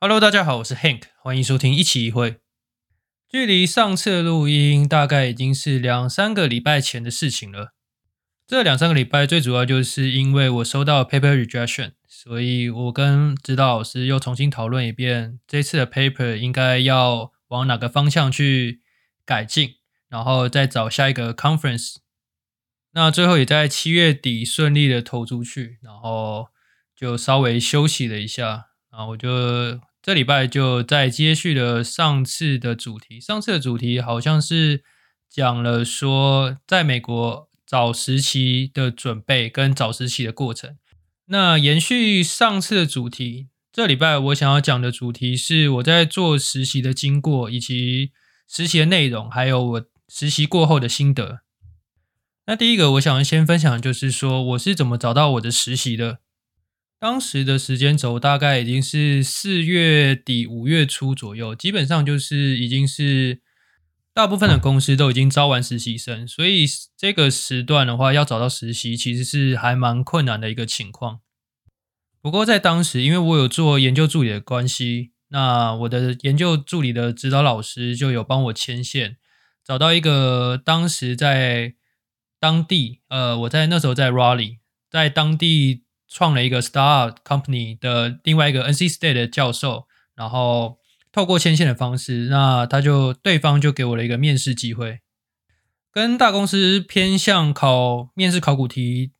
Hello，大家好，我是 Hank，欢迎收听一起一会。距离上次录音大概已经是两三个礼拜前的事情了。这两三个礼拜最主要就是因为我收到 paper rejection，所以我跟指导老师又重新讨论一遍这次的 paper 应该要往哪个方向去改进，然后再找下一个 conference。那最后也在七月底顺利的投出去，然后就稍微休息了一下，啊我就。这礼拜就在接续了上次的主题。上次的主题好像是讲了说，在美国找实习的准备跟找实习的过程。那延续上次的主题，这礼拜我想要讲的主题是我在做实习的经过，以及实习的内容，还有我实习过后的心得。那第一个我想要先分享，就是说我是怎么找到我的实习的。当时的时间轴大概已经是四月底五月初左右，基本上就是已经是大部分的公司都已经招完实习生，所以这个时段的话要找到实习其实是还蛮困难的一个情况。不过在当时，因为我有做研究助理的关系，那我的研究助理的指导老师就有帮我牵线，找到一个当时在当地，呃，我在那时候在 Raleigh，在当地。创了一个 Star company 的另外一个 NC State 的教授，然后透过牵线的方式，那他就对方就给我了一个面试机会。跟大公司偏向考面试考古题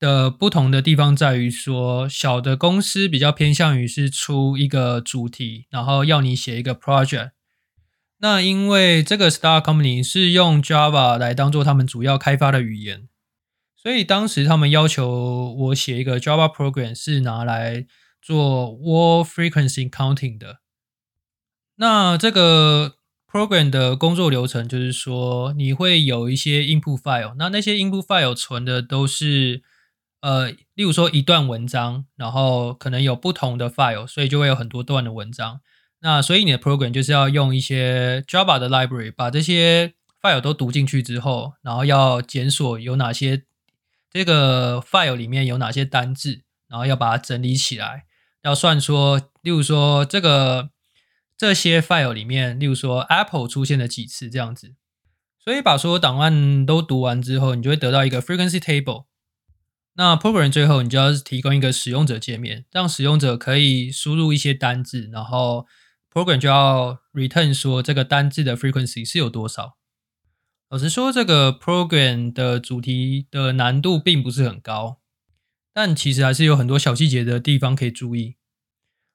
的不同的地方在于说，小的公司比较偏向于是出一个主题，然后要你写一个 project。那因为这个 Star company 是用 Java 来当做他们主要开发的语言。所以当时他们要求我写一个 Java program，是拿来做 word frequency counting 的。那这个 program 的工作流程就是说，你会有一些 input file，那那些 input file 存的都是呃，例如说一段文章，然后可能有不同的 file，所以就会有很多段的文章。那所以你的 program 就是要用一些 Java 的 library，把这些 file 都读进去之后，然后要检索有哪些。这个 file 里面有哪些单字，然后要把它整理起来，要算说，例如说这个这些 file 里面，例如说 Apple 出现了几次这样子，所以把所有档案都读完之后，你就会得到一个 frequency table。那 program 最后你就要提供一个使用者界面，让使用者可以输入一些单字，然后 program 就要 return 说这个单字的 frequency 是有多少。老实说，这个 program 的主题的难度并不是很高，但其实还是有很多小细节的地方可以注意。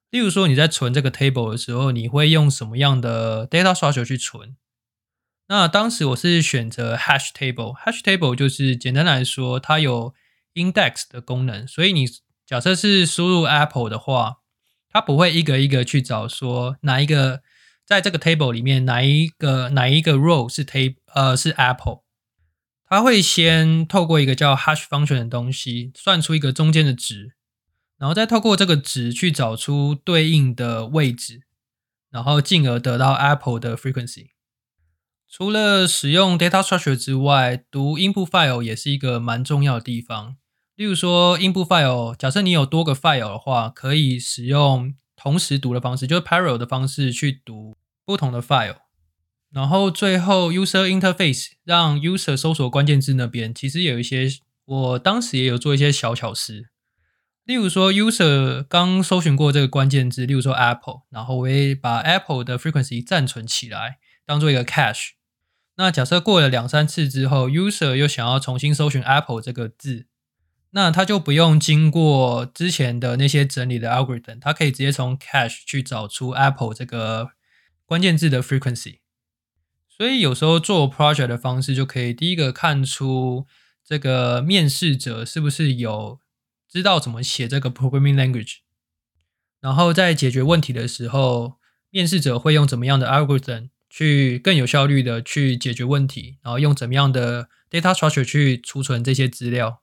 例如说，你在存这个 table 的时候，你会用什么样的 data structure 去存？那当时我是选择 hash table，hash table 就是简单来说，它有 index 的功能，所以你假设是输入 apple 的话，它不会一个一个去找说哪一个。在这个 table 里面，哪一个哪一个 row 是 table 呃是 apple，它会先透过一个叫 hash function 的东西算出一个中间的值，然后再透过这个值去找出对应的位置，然后进而得到 apple 的 frequency。除了使用 data structure 之外，读 input file 也是一个蛮重要的地方。例如说 input file，假设你有多个 file 的话，可以使用同时读的方式，就是 parallel 的方式去读。不同的 file，然后最后 user interface 让 user 搜索关键字那边，其实有一些，我当时也有做一些小巧思。例如说，user 刚搜寻过这个关键字，例如说 apple，然后我会把 apple 的 frequency 暂存起来，当做一个 cache。那假设过了两三次之后，user 又想要重新搜寻 apple 这个字，那他就不用经过之前的那些整理的 algorithm，他可以直接从 cache 去找出 apple 这个。关键字的 frequency，所以有时候做 project 的方式就可以第一个看出这个面试者是不是有知道怎么写这个 programming language，然后在解决问题的时候，面试者会用怎么样的 algorithm 去更有效率的去解决问题，然后用怎么样的 data structure 去储存这些资料。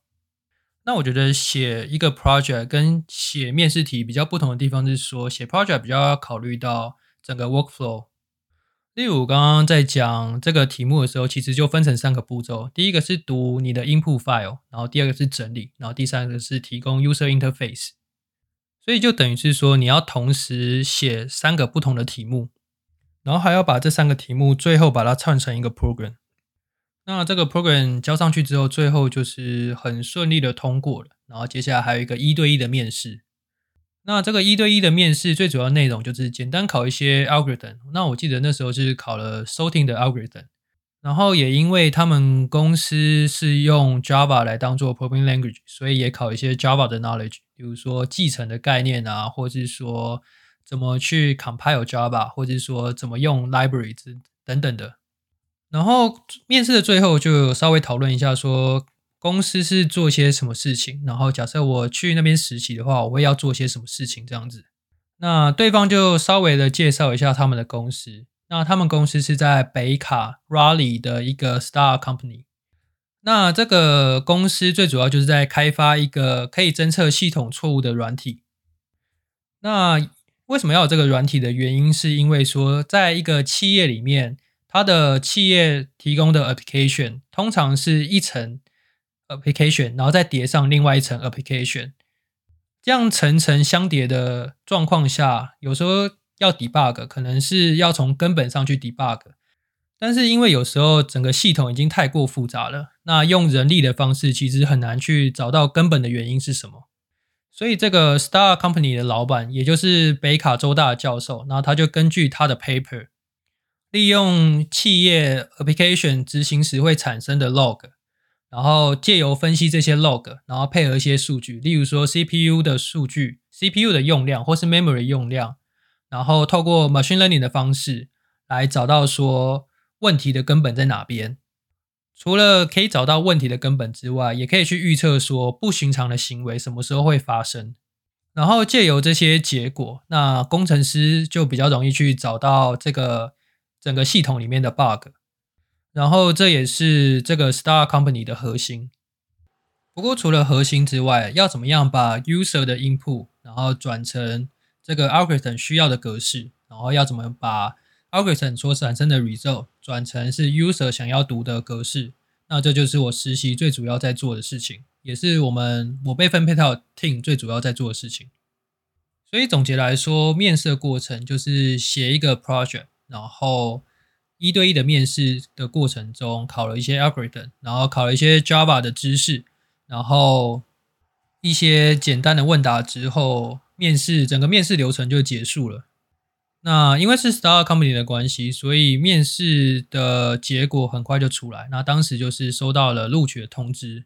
那我觉得写一个 project 跟写面试题比较不同的地方是说，写 project 比较要考虑到。整个 workflow，例如刚刚在讲这个题目的时候，其实就分成三个步骤。第一个是读你的 input file，然后第二个是整理，然后第三个是提供 user interface。所以就等于是说你要同时写三个不同的题目，然后还要把这三个题目最后把它串成一个 program。那这个 program 交上去之后，最后就是很顺利的通过了。然后接下来还有一个一对一的面试。那这个一对一的面试最主要内容就是简单考一些 algorithm。那我记得那时候是考了 sorting 的 algorithm。然后也因为他们公司是用 Java 来当做 programming language，所以也考一些 Java 的 knowledge，比如说继承的概念啊，或者是说怎么去 compile Java，或者是说怎么用 libraries 等等的。然后面试的最后就稍微讨论一下，说公司是做些什么事情。然后假设我去那边实习的话，我会要做些什么事情这样子。那对方就稍微的介绍一下他们的公司。那他们公司是在北卡 Raleigh 的一个 Star Company。那这个公司最主要就是在开发一个可以侦测系统错误的软体。那为什么要有这个软体的原因，是因为说，在一个企业里面，它的企业提供的 application 通常是一层 application，然后再叠上另外一层 application，这样层层相叠的状况下，有时候。要 debug 可能是要从根本上去 debug，但是因为有时候整个系统已经太过复杂了，那用人力的方式其实很难去找到根本的原因是什么。所以这个 Star Company 的老板，也就是北卡州大的教授，然后他就根据他的 paper，利用企业 application 执行时会产生的 log，然后借由分析这些 log，然后配合一些数据，例如说 CPU 的数据、CPU 的用量或是 memory 用量。然后透过 machine learning 的方式来找到说问题的根本在哪边。除了可以找到问题的根本之外，也可以去预测说不寻常的行为什么时候会发生。然后借由这些结果，那工程师就比较容易去找到这个整个系统里面的 bug。然后这也是这个 Star Company 的核心。不过除了核心之外，要怎么样把 user 的 input 然后转成这个 algorithm 需要的格式，然后要怎么把 algorithm 所产生的 result 转成是 user 想要读的格式？那这就是我实习最主要在做的事情，也是我们我被分配到 team 最主要在做的事情。所以总结来说，面试的过程就是写一个 project，然后一对一的面试的过程中考了一些 algorithm，然后考了一些 Java 的知识，然后一些简单的问答之后。面试整个面试流程就结束了。那因为是 Star Company 的关系，所以面试的结果很快就出来。那当时就是收到了录取的通知。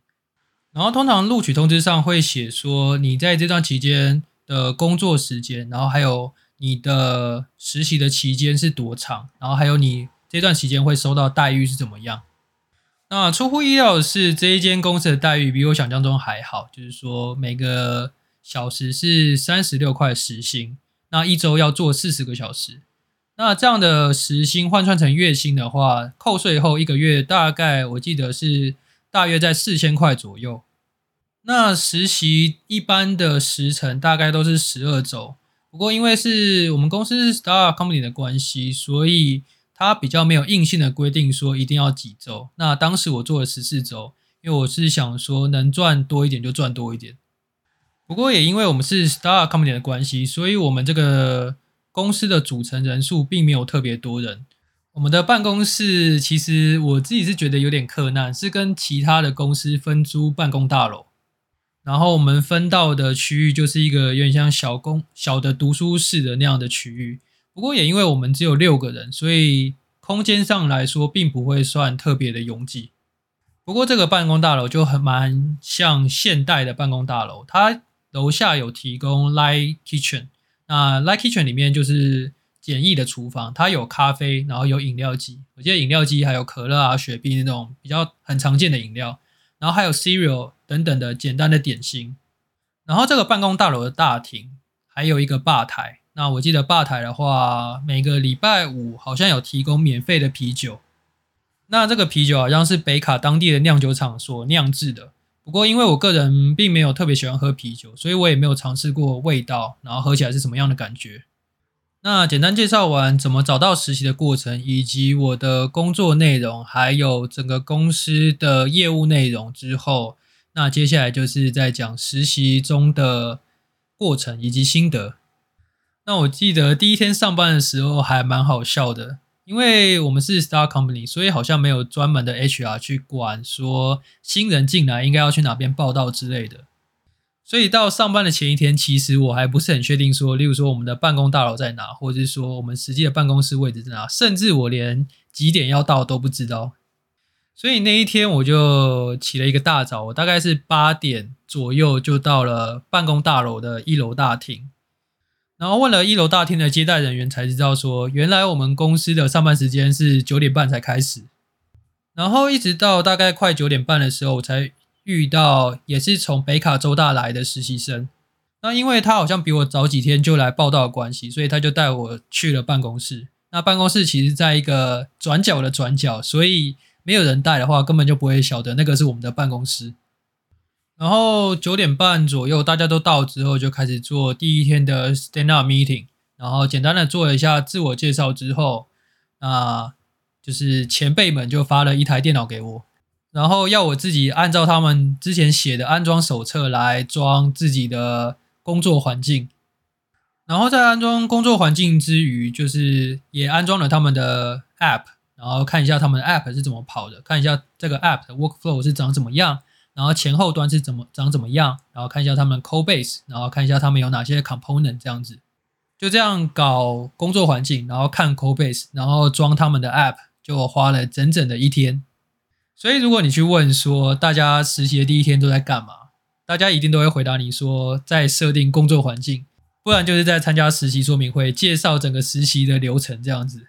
然后通常录取通知上会写说你在这段期间的工作时间，然后还有你的实习的期间是多长，然后还有你这段期间会收到待遇是怎么样。那出乎意料的是，这一间公司的待遇比我想象中还好，就是说每个。小时是三十六块时薪，那一周要做四十个小时，那这样的时薪换算成月薪的话，扣税后一个月大概我记得是大约在四千块左右。那实习一般的时程大概都是十二周，不过因为是我们公司是 Star Company 的关系，所以它比较没有硬性的规定说一定要几周。那当时我做了十四周，因为我是想说能赚多一点就赚多一点。不过也因为我们是 Star Company 的关系，所以我们这个公司的组成人数并没有特别多人。我们的办公室其实我自己是觉得有点困难，是跟其他的公司分租办公大楼，然后我们分到的区域就是一个有点像小公小的读书室的那样的区域。不过也因为我们只有六个人，所以空间上来说并不会算特别的拥挤。不过这个办公大楼就很蛮像现代的办公大楼，它。楼下有提供 light kitchen，那 light kitchen 里面就是简易的厨房，它有咖啡，然后有饮料机，我记得饮料机还有可乐啊、雪碧那种比较很常见的饮料，然后还有 cereal 等等的简单的点心。然后这个办公大楼的大厅还有一个吧台，那我记得吧台的话，每个礼拜五好像有提供免费的啤酒，那这个啤酒好像是北卡当地的酿酒厂所酿制的。不过，因为我个人并没有特别喜欢喝啤酒，所以我也没有尝试过味道，然后喝起来是什么样的感觉。那简单介绍完怎么找到实习的过程，以及我的工作内容，还有整个公司的业务内容之后，那接下来就是在讲实习中的过程以及心得。那我记得第一天上班的时候还蛮好笑的，因为我们是 star company，所以好像没有专门的 HR 去管说新人进来应该要去哪边报道之类的。所以到上班的前一天，其实我还不是很确定说，例如说我们的办公大楼在哪，或者是说我们实际的办公室位置在哪，甚至我连几点要到都不知道。所以那一天我就起了一个大早，我大概是八点左右就到了办公大楼的一楼大厅，然后问了一楼大厅的接待人员，才知道说，原来我们公司的上班时间是九点半才开始，然后一直到大概快九点半的时候，我才遇到也是从北卡州大来的实习生。那因为他好像比我早几天就来报道的关系，所以他就带我去了办公室。那办公室其实在一个转角的转角，所以。没有人带的话，根本就不会晓得那个是我们的办公室。然后九点半左右，大家都到之后，就开始做第一天的 stand up meeting。然后简单的做了一下自我介绍之后，啊就是前辈们就发了一台电脑给我，然后要我自己按照他们之前写的安装手册来装自己的工作环境。然后在安装工作环境之余，就是也安装了他们的 app。然后看一下他们的 App 是怎么跑的，看一下这个 App 的 Workflow 是长怎么样，然后前后端是怎么长怎么样，然后看一下他们 Code Base，然后看一下他们有哪些 Component 这样子，就这样搞工作环境，然后看 Code Base，然后装他们的 App，就花了整整的一天。所以如果你去问说大家实习的第一天都在干嘛，大家一定都会回答你说在设定工作环境，不然就是在参加实习说明会，介绍整个实习的流程这样子。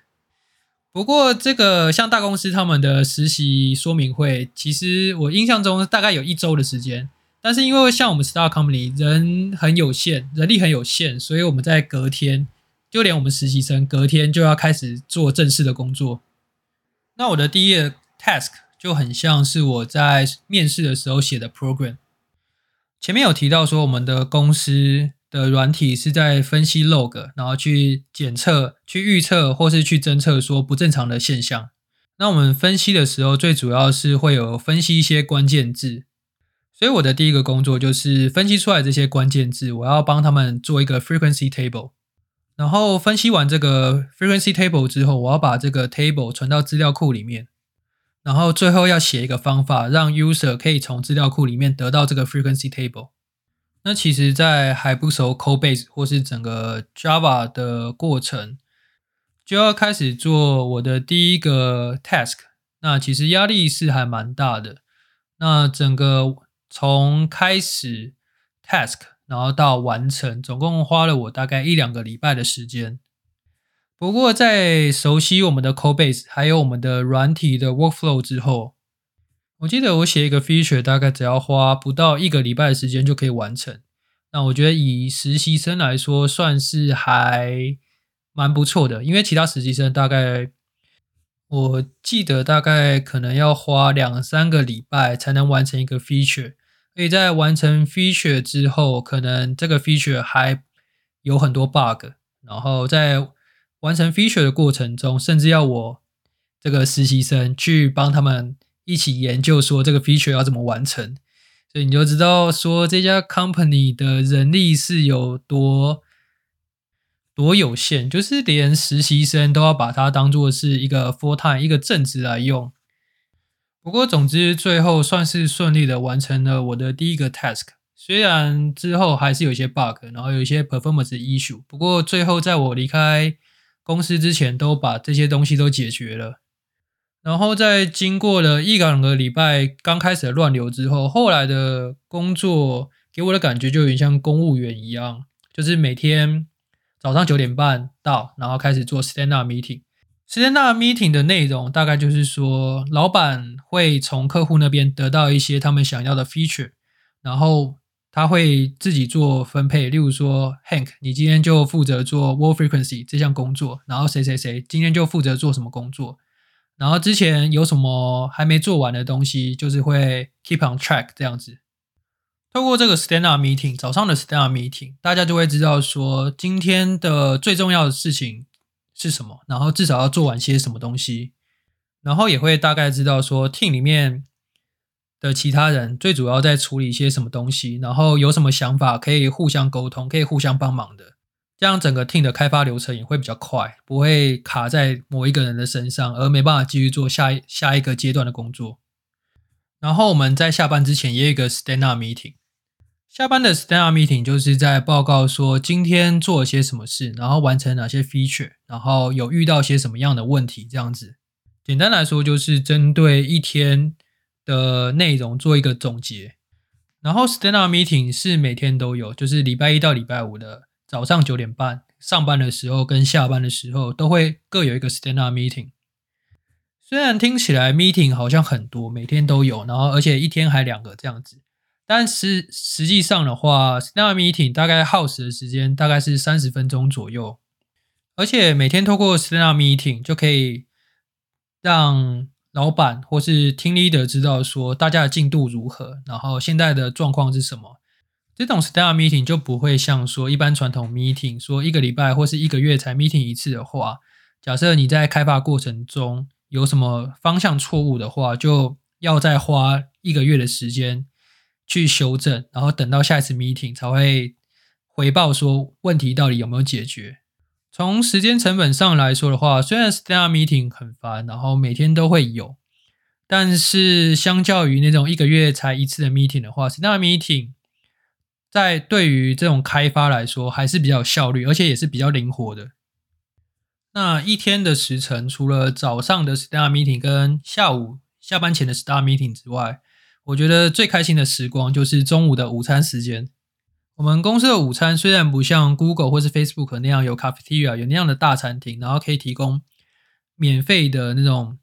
不过，这个像大公司他们的实习说明会，其实我印象中大概有一周的时间。但是因为像我们 Star Company 人很有限，人力很有限，所以我们在隔天，就连我们实习生隔天就要开始做正式的工作。那我的第一个 task 就很像是我在面试的时候写的 program。前面有提到说，我们的公司。的软体是在分析 log，然后去检测、去预测或是去侦测说不正常的现象。那我们分析的时候，最主要是会有分析一些关键字。所以我的第一个工作就是分析出来这些关键字，我要帮他们做一个 frequency table。然后分析完这个 frequency table 之后，我要把这个 table 传到资料库里面。然后最后要写一个方法，让 user 可以从资料库里面得到这个 frequency table。那其实，在还不熟 Codebase 或是整个 Java 的过程，就要开始做我的第一个 task。那其实压力是还蛮大的。那整个从开始 task，然后到完成，总共花了我大概一两个礼拜的时间。不过，在熟悉我们的 Codebase 还有我们的软体的 workflow 之后，我记得我写一个 feature 大概只要花不到一个礼拜的时间就可以完成。那我觉得以实习生来说，算是还蛮不错的。因为其他实习生大概我记得大概可能要花两三个礼拜才能完成一个 feature。所以在完成 feature 之后，可能这个 feature 还有很多 bug。然后在完成 feature 的过程中，甚至要我这个实习生去帮他们。一起研究说这个 feature 要怎么完成，所以你就知道说这家 company 的人力是有多多有限，就是连实习生都要把它当做是一个 full time 一个正职来用。不过总之最后算是顺利的完成了我的第一个 task，虽然之后还是有一些 bug，然后有一些 performance issue，不过最后在我离开公司之前都把这些东西都解决了。然后在经过了一两个礼拜刚开始的乱流之后，后来的工作给我的感觉就有点像公务员一样，就是每天早上九点半到，然后开始做 stand up meeting。stand up meeting 的内容大概就是说，老板会从客户那边得到一些他们想要的 feature，然后他会自己做分配。例如说，Hank，你今天就负责做 word frequency 这项工作，然后谁谁谁今天就负责做什么工作。然后之前有什么还没做完的东西，就是会 keep on track 这样子。透过这个 stand up meeting，早上的 stand up meeting，大家就会知道说今天的最重要的事情是什么，然后至少要做完些什么东西，然后也会大概知道说 team 里面的其他人最主要在处理一些什么东西，然后有什么想法可以互相沟通，可以互相帮忙的，这样整个 team 的开发流程也会比较快，不会卡在某一个人的身上，而没办法继续做下下一个阶段的工作。然后我们在下班之前也有一个 stand up meeting，下班的 stand up meeting 就是在报告说今天做了些什么事，然后完成哪些 feature，然后有遇到些什么样的问题，这样子。简单来说，就是针对一天的内容做一个总结。然后 stand up meeting 是每天都有，就是礼拜一到礼拜五的早上九点半上班的时候跟下班的时候都会各有一个 stand up meeting。虽然听起来 meeting 好像很多，每天都有，然后而且一天还两个这样子，但是实际上的话，stand up meeting 大概耗时的时间大概是三十分钟左右，而且每天透过 stand up meeting 就可以。让老板或是听 leader 知道说大家的进度如何，然后现在的状况是什么。这种 stand meeting 就不会像说一般传统 meeting 说一个礼拜或是一个月才 meeting 一次的话，假设你在开发过程中有什么方向错误的话，就要再花一个月的时间去修正，然后等到下一次 meeting 才会回报说问题到底有没有解决。从时间成本上来说的话，虽然 stand meeting 很烦，然后每天都会有，但是相较于那种一个月才一次的 meeting 的话，stand meeting 在对于这种开发来说还是比较效率，而且也是比较灵活的。那一天的时程，除了早上的 s t a r meeting 跟下午下班前的 s t a r meeting 之外，我觉得最开心的时光就是中午的午餐时间。我们公司的午餐虽然不像 Google 或是 Facebook 那样有 cafeteria 有那样的大餐厅，然后可以提供免费的那种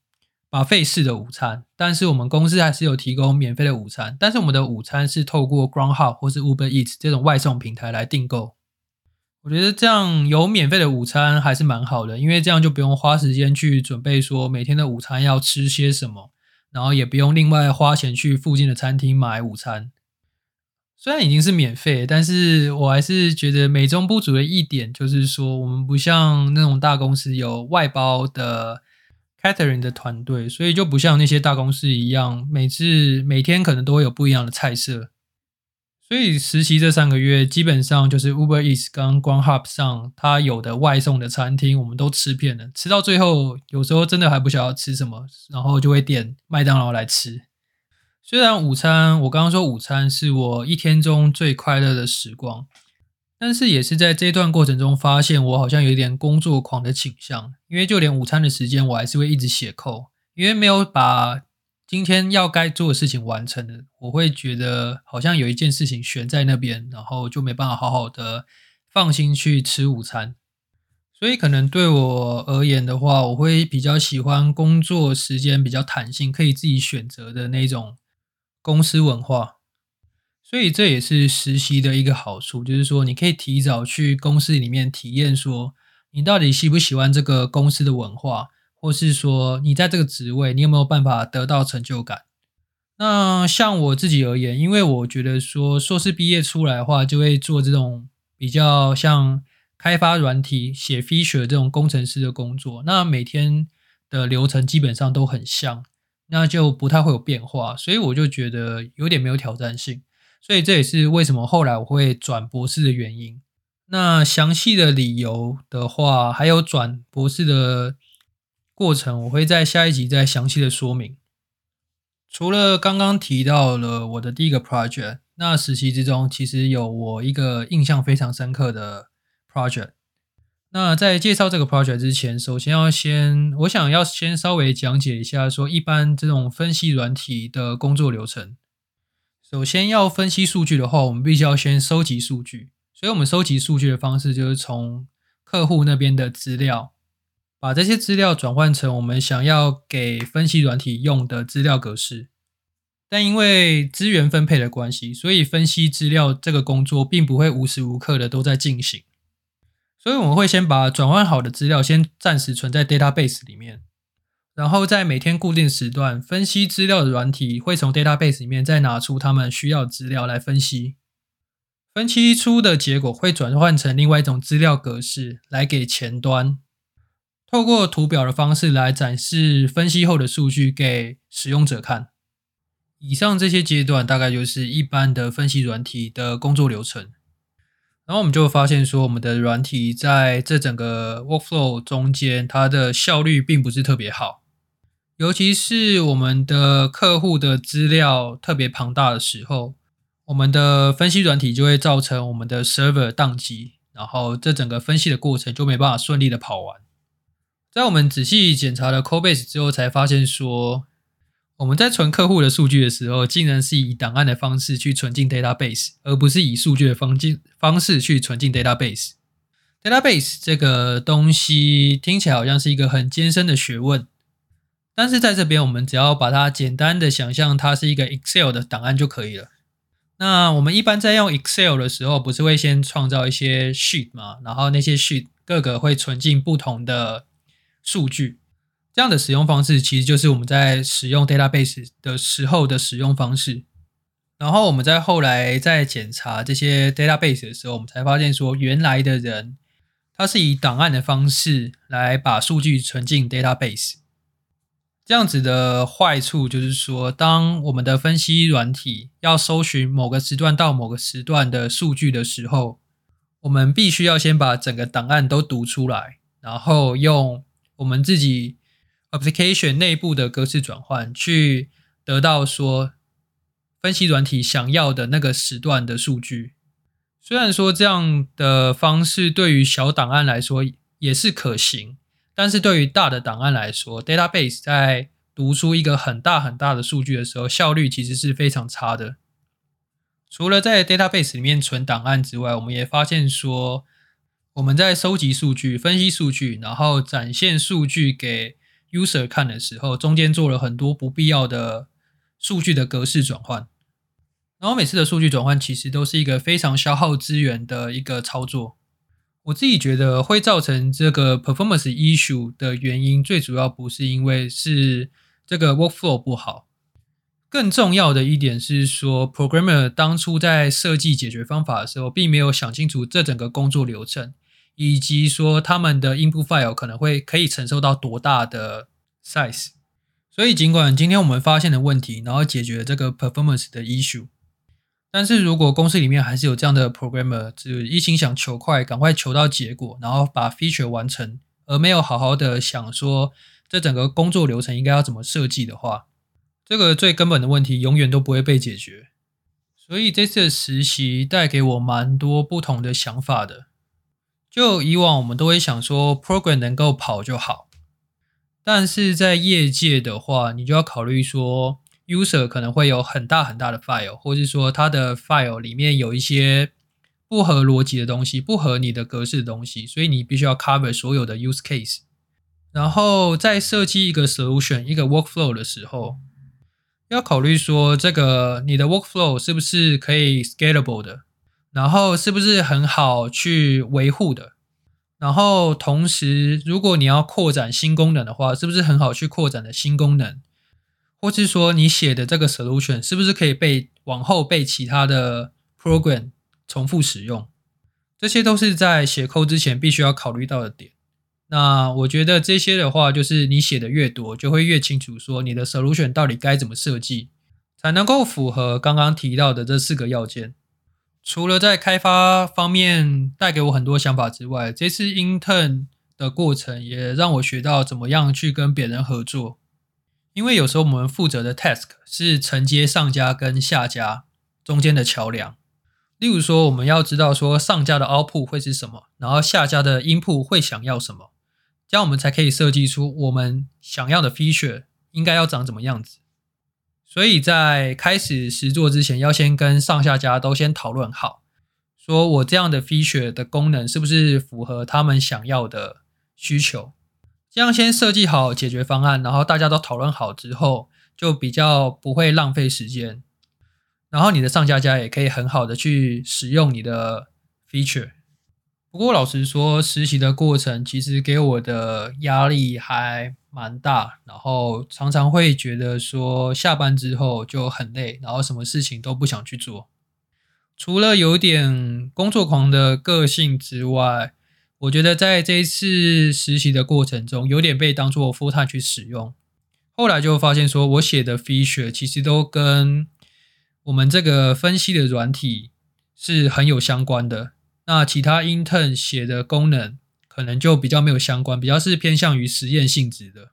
把费式的午餐，但是我们公司还是有提供免费的午餐。但是我们的午餐是透过 Groundhog 或是 Uber Eats 这种外送平台来订购。我觉得这样有免费的午餐还是蛮好的，因为这样就不用花时间去准备说每天的午餐要吃些什么，然后也不用另外花钱去附近的餐厅买午餐。虽然已经是免费，但是我还是觉得美中不足的一点就是说，我们不像那种大公司有外包的 Catherine 的团队，所以就不像那些大公司一样，每次每天可能都会有不一样的菜色。所以实习这三个月，基本上就是 Uber Eats 跟 Ground Hub 上它有的外送的餐厅，我们都吃遍了。吃到最后，有时候真的还不晓得吃什么，然后就会点麦当劳来吃。虽然午餐，我刚刚说午餐是我一天中最快乐的时光，但是也是在这段过程中发现我好像有一点工作狂的倾向，因为就连午餐的时间我还是会一直写扣，因为没有把今天要该做的事情完成的，我会觉得好像有一件事情悬在那边，然后就没办法好好的放心去吃午餐。所以可能对我而言的话，我会比较喜欢工作时间比较弹性，可以自己选择的那种。公司文化，所以这也是实习的一个好处，就是说你可以提早去公司里面体验，说你到底喜不喜欢这个公司的文化，或是说你在这个职位，你有没有办法得到成就感。那像我自己而言，因为我觉得说硕士毕业出来的话，就会做这种比较像开发软体、写 feature 这种工程师的工作，那每天的流程基本上都很像。那就不太会有变化，所以我就觉得有点没有挑战性，所以这也是为什么后来我会转博士的原因。那详细的理由的话，还有转博士的过程，我会在下一集再详细的说明。除了刚刚提到了我的第一个 project，那实习之中其实有我一个印象非常深刻的 project。那在介绍这个 project 之前，首先要先，我想要先稍微讲解一下，说一般这种分析软体的工作流程。首先要分析数据的话，我们必须要先收集数据，所以我们收集数据的方式就是从客户那边的资料，把这些资料转换成我们想要给分析软体用的资料格式。但因为资源分配的关系，所以分析资料这个工作并不会无时无刻的都在进行。所以我们会先把转换好的资料先暂时存在 database 里面，然后在每天固定时段分析资料的软体会从 database 里面再拿出他们需要资料来分析，分析出的结果会转换成另外一种资料格式来给前端，透过图表的方式来展示分析后的数据给使用者看。以上这些阶段大概就是一般的分析软体的工作流程。然后我们就发现说，我们的软体在这整个 workflow 中间，它的效率并不是特别好。尤其是我们的客户的资料特别庞大的时候，我们的分析软体就会造成我们的 server 宕机，然后这整个分析的过程就没办法顺利的跑完。在我们仔细检查了 Codebase 之后，才发现说，我们在存客户的数据的时候，竟然是以档案的方式去存进 database，而不是以数据的方进方式去存进 database。database 这个东西听起来好像是一个很艰深的学问。但是在这边，我们只要把它简单的想象它是一个 Excel 的档案就可以了。那我们一般在用 Excel 的时候，不是会先创造一些 sheet 吗？然后那些 sheet 各个会存进不同的数据。这样的使用方式其实就是我们在使用 database 的时候的使用方式。然后我们在后来在检查这些 database 的时候，我们才发现说，原来的人他是以档案的方式来把数据存进 database。这样子的坏处就是说，当我们的分析软体要搜寻某个时段到某个时段的数据的时候，我们必须要先把整个档案都读出来，然后用我们自己 application 内部的格式转换去得到说分析软体想要的那个时段的数据。虽然说这样的方式对于小档案来说也是可行。但是对于大的档案来说，database 在读出一个很大很大的数据的时候，效率其实是非常差的。除了在 database 里面存档案之外，我们也发现说，我们在收集数据、分析数据，然后展现数据给 user 看的时候，中间做了很多不必要的数据的格式转换。然后每次的数据转换其实都是一个非常消耗资源的一个操作。我自己觉得会造成这个 performance issue 的原因，最主要不是因为是这个 workflow 不好，更重要的一点是说，programmer 当初在设计解决方法的时候，并没有想清楚这整个工作流程，以及说他们的 input file 可能会可以承受到多大的 size。所以，尽管今天我们发现的问题，然后解决这个 performance 的 issue。但是如果公司里面还是有这样的 programmer，只一心想求快，赶快求到结果，然后把 feature 完成，而没有好好的想说这整个工作流程应该要怎么设计的话，这个最根本的问题永远都不会被解决。所以这次的实习带给我蛮多不同的想法的。就以往我们都会想说 program 能够跑就好，但是在业界的话，你就要考虑说。User 可能会有很大很大的 file，或者说它的 file 里面有一些不合逻辑的东西，不合你的格式的东西，所以你必须要 cover 所有的 use case。然后在设计一个 solution、一个 workflow 的时候，要考虑说这个你的 workflow 是不是可以 scalable 的，然后是不是很好去维护的，然后同时如果你要扩展新功能的话，是不是很好去扩展的新功能。或是说你写的这个 solution 是不是可以被往后被其他的 program 重复使用？这些都是在写 co 之前必须要考虑到的点。那我觉得这些的话，就是你写的越多，就会越清楚说你的 solution 到底该怎么设计，才能够符合刚刚提到的这四个要件。除了在开发方面带给我很多想法之外，这次 intern 的过程也让我学到怎么样去跟别人合作。因为有时候我们负责的 task 是承接上家跟下家中间的桥梁。例如说，我们要知道说上家的 output 会是什么，然后下家的 input 会想要什么，这样我们才可以设计出我们想要的 feature 应该要长怎么样子。所以在开始实做之前，要先跟上下家都先讨论好，说我这样的 feature 的功能是不是符合他们想要的需求。这样先设计好解决方案，然后大家都讨论好之后，就比较不会浪费时间。然后你的上家家也可以很好的去使用你的 feature。不过老实说，实习的过程其实给我的压力还蛮大，然后常常会觉得说下班之后就很累，然后什么事情都不想去做。除了有点工作狂的个性之外，我觉得在这一次实习的过程中，有点被当做 full time 去使用。后来就发现说，我写的 feature 其实都跟我们这个分析的软体是很有相关的。那其他 intern 写的功能可能就比较没有相关，比较是偏向于实验性质的。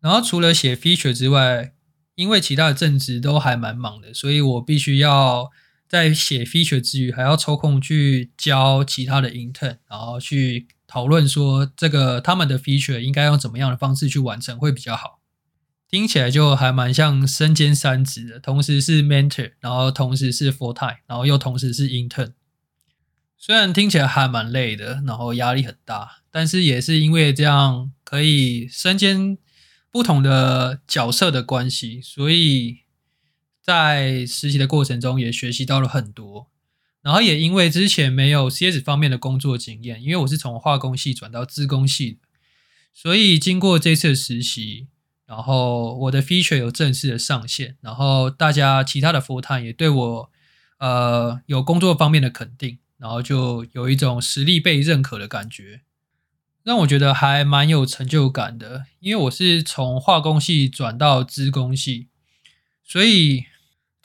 然后除了写 feature 之外，因为其他的正职都还蛮忙的，所以我必须要在写 feature 之余，还要抽空去教其他的 intern，然后去讨论说这个他们的 feature 应该用怎么样的方式去完成会比较好。听起来就还蛮像身兼三职的，同时是 mentor，然后同时是 full time，然后又同时是 intern。虽然听起来还蛮累的，然后压力很大，但是也是因为这样可以身兼不同的角色的关系，所以在实习的过程中也学习到了很多。然后也因为之前没有 CS 方面的工作经验，因为我是从化工系转到资工系的，所以经过这次实习。然后我的 feature 有正式的上线，然后大家其他的 full time 也对我呃有工作方面的肯定，然后就有一种实力被认可的感觉，让我觉得还蛮有成就感的。因为我是从化工系转到资工系，所以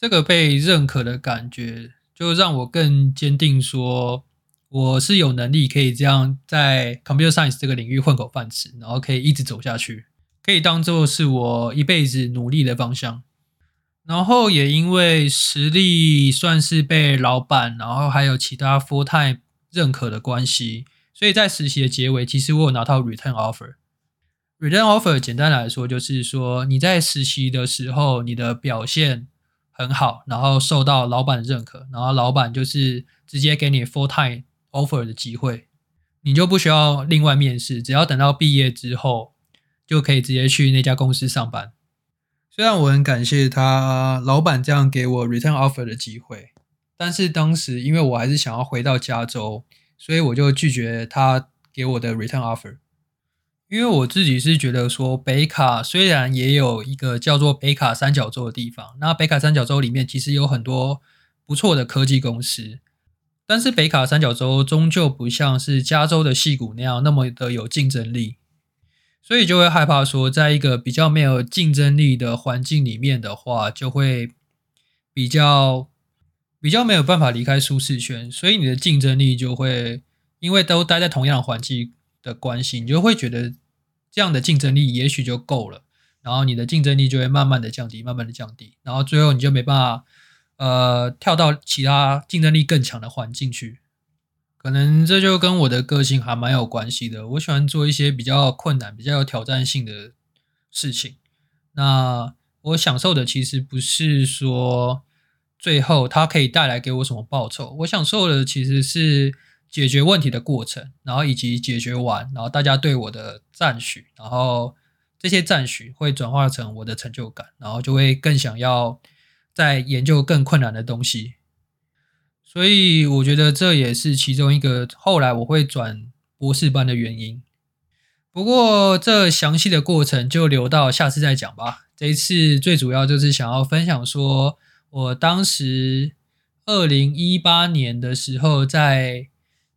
这个被认可的感觉就让我更坚定说我是有能力可以这样在 computer science 这个领域混口饭吃，然后可以一直走下去。可以当做是我一辈子努力的方向，然后也因为实力算是被老板，然后还有其他 full time 认可的关系，所以在实习的结尾，其实我有拿到 return offer。return offer 简单来说就是说你在实习的时候，你的表现很好，然后受到老板的认可，然后老板就是直接给你 full time offer 的机会，你就不需要另外面试，只要等到毕业之后。就可以直接去那家公司上班。虽然我很感谢他老板这样给我 return offer 的机会，但是当时因为我还是想要回到加州，所以我就拒绝他给我的 return offer。因为我自己是觉得说，北卡虽然也有一个叫做北卡三角洲的地方，那北卡三角洲里面其实有很多不错的科技公司，但是北卡三角洲终究不像是加州的戏谷那样那么的有竞争力。所以就会害怕说，在一个比较没有竞争力的环境里面的话，就会比较比较没有办法离开舒适圈。所以你的竞争力就会因为都待在同样的环境的关系，你就会觉得这样的竞争力也许就够了。然后你的竞争力就会慢慢的降低，慢慢的降低，然后最后你就没办法呃跳到其他竞争力更强的环境去。可能这就跟我的个性还蛮有关系的。我喜欢做一些比较困难、比较有挑战性的事情。那我享受的其实不是说最后它可以带来给我什么报酬，我享受的其实是解决问题的过程，然后以及解决完，然后大家对我的赞许，然后这些赞许会转化成我的成就感，然后就会更想要再研究更困难的东西。所以我觉得这也是其中一个后来我会转博士班的原因。不过这详细的过程就留到下次再讲吧。这一次最主要就是想要分享说，我当时二零一八年的时候在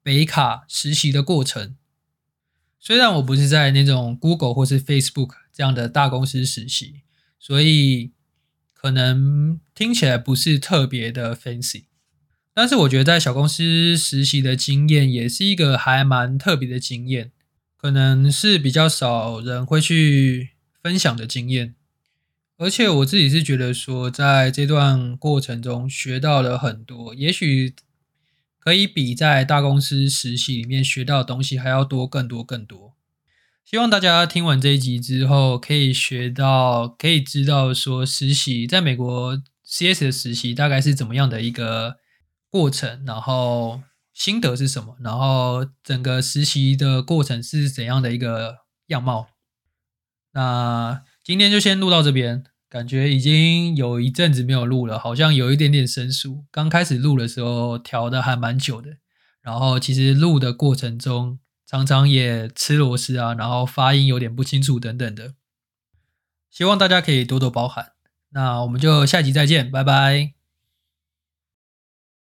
北卡实习的过程。虽然我不是在那种 Google 或是 Facebook 这样的大公司实习，所以可能听起来不是特别的 fancy。但是我觉得在小公司实习的经验也是一个还蛮特别的经验，可能是比较少人会去分享的经验。而且我自己是觉得说，在这段过程中学到了很多，也许可以比在大公司实习里面学到的东西还要多更多更多。希望大家听完这一集之后，可以学到，可以知道说实习在美国 CS 的实习大概是怎么样的一个。过程，然后心得是什么？然后整个实习的过程是怎样的一个样貌？那今天就先录到这边，感觉已经有一阵子没有录了，好像有一点点生疏。刚开始录的时候调的还蛮久的，然后其实录的过程中常常也吃螺丝啊，然后发音有点不清楚等等的，希望大家可以多多包涵。那我们就下集再见，拜拜。